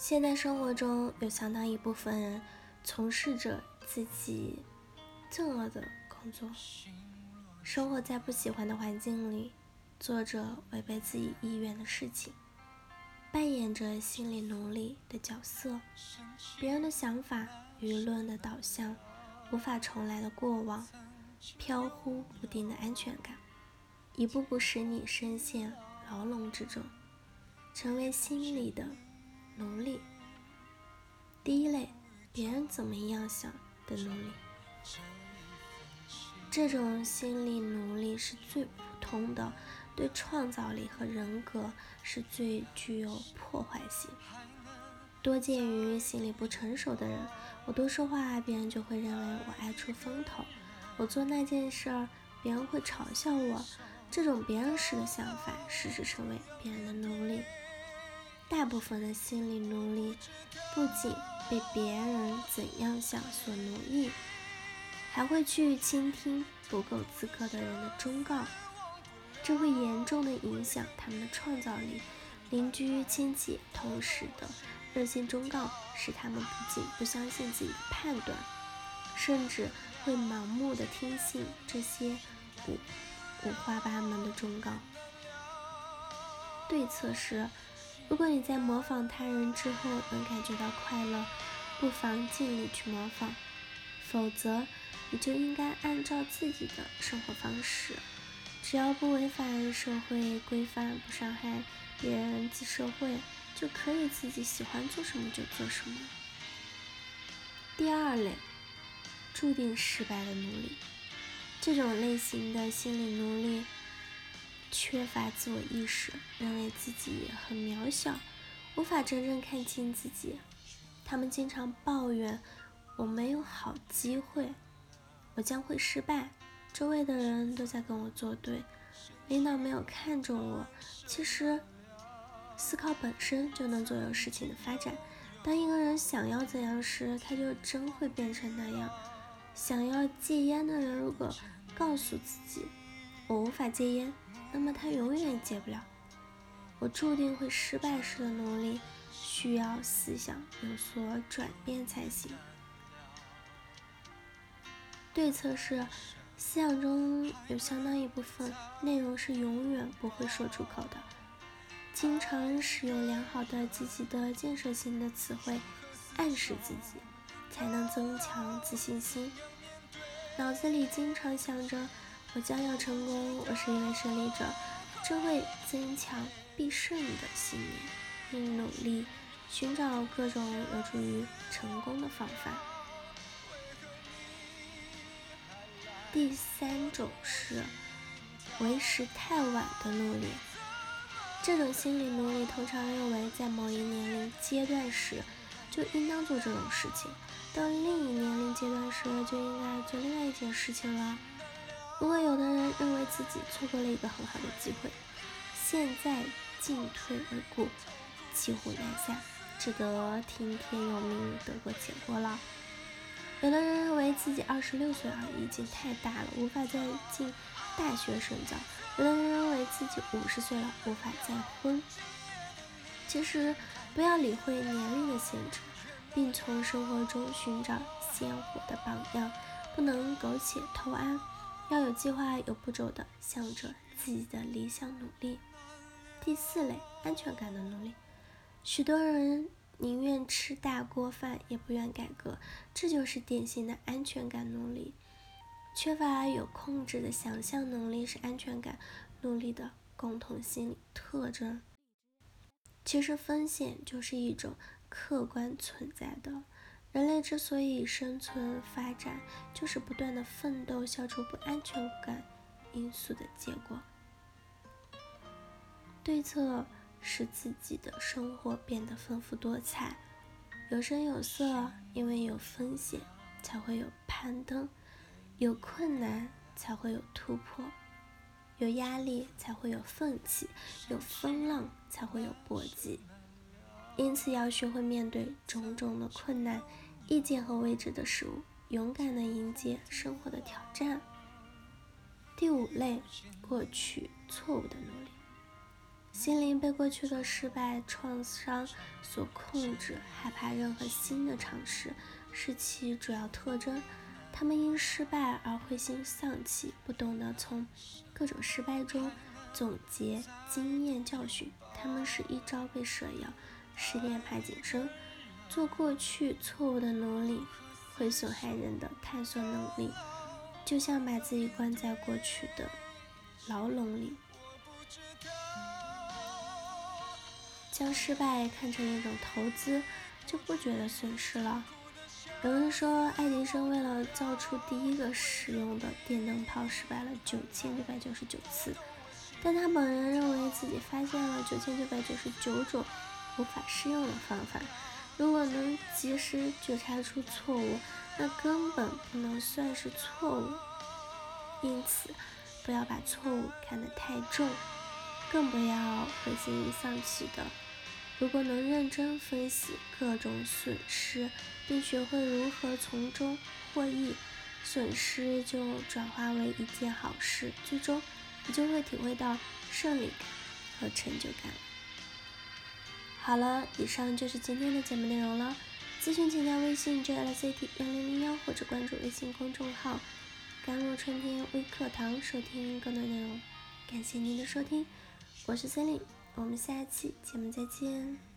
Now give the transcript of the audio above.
现代生活中有相当一部分人从事着自己憎恶的工作，生活在不喜欢的环境里，做着违背自己意愿的事情，扮演着心理奴隶的角色。别人的想法、舆论的导向、无法重来的过往、飘忽不定的安全感，一步步使你深陷牢笼之中，成为心理的。奴隶，第一类，别人怎么样想的奴隶。这种心理奴隶是最普通的，对创造力和人格是最具有破坏性。多见于心理不成熟的人。我多说话，别人就会认为我爱出风头；我做那件事儿，别人会嘲笑我。这种别人式的想法，使之成为别人的奴隶。大部分的心理奴隶不仅被别人怎样想所奴役，还会去倾听不够资格的人的忠告，这会严重的影响他们的创造力。邻居、亲戚同事的热心忠告，使他们不仅不相信自己的判断，甚至会盲目的听信这些五五花八门的忠告。对策是。如果你在模仿他人之后能感觉到快乐，不妨尽力去模仿；否则，你就应该按照自己的生活方式，只要不违反社会规范，不伤害别人及社会，就可以自己喜欢做什么就做什么。第二类，注定失败的奴隶，这种类型的心理奴隶。缺乏自我意识，认为自己很渺小，无法真正看清自己。他们经常抱怨：“我没有好机会，我将会失败，周围的人都在跟我作对，领导没有看中我。”其实，思考本身就能左右事情的发展。当一个人想要怎样时，他就真会变成那样。想要戒烟的人，如果告诉自己：“我无法戒烟。”那么他永远戒不了。我注定会失败式的努力，需要思想有所转变才行。对策是，思想中有相当一部分内容是永远不会说出口的。经常使用良好的、积极的、建设性的词汇，暗示自己，才能增强自信心。脑子里经常想着。我将要成功，我是一位胜利者，这会增强必胜的信念，并努力寻找各种有助于成功的方法。第三种是为时太晚的努力，这种心理努力通常认为在某一年龄阶段时就应当做这种事情，到另一年龄阶段时就应该做另外一件事情了。如果有的人认为自己错过了一个很好的机会，现在进退而顾，骑虎难下，只得听天由命，得过且过了。有的人认为自己二十六岁而已，已经太大了，无法再进大学深造；有的人认为自己五十岁了，无法再婚。其实，不要理会年龄的限制，并从生活中寻找鲜活的榜样，不能苟且偷安。要有计划、有步骤的向着自己的理想努力。第四类，安全感的努力。许多人宁愿吃大锅饭，也不愿改革，这就是典型的安全感努力。缺乏有控制的想象能力是安全感努力的共同心理特征。其实，风险就是一种客观存在的。人类之所以生存发展，就是不断的奋斗，消除不安全感因素的结果。对策使自己的生活变得丰富多彩，有声有色。因为有风险，才会有攀登；有困难，才会有突破；有压力，才会有奋起；有风浪，才会有搏击。因此，要学会面对种种的困难、意见和未知的事物，勇敢地迎接生活的挑战。第五类，过去错误的努力。心灵被过去的失败创伤所控制，害怕任何新的尝试是其主要特征。他们因失败而灰心丧气，不懂得从各种失败中总结经验教训。他们是一朝被蛇咬，十年怕井绳。做过去错误的努力会损害人的探索能力，就像把自己关在过去的牢笼里。将失败看成一种投资，就不觉得损失了。有人说，爱迪生为了造出第一个实用的电灯泡，失败了九千九百九十九次，但他本人认为自己发现了九千九百九十九种无法适用的方法。如果能及时觉察出错误，那根本不能算是错误。因此，不要把错误看得太重，更不要灰心丧气的。如果能认真分析各种损失，并学会如何从中获益，损失就转化为一件好事，最终你就会体会到胜利和成就感。好了，以上就是今天的节目内容了。咨询请加微信 j l c t 幺零零幺或者关注微信公众号“甘露春天微课堂”收听更多内容。感谢您的收听，我是森林，我们下期节目再见。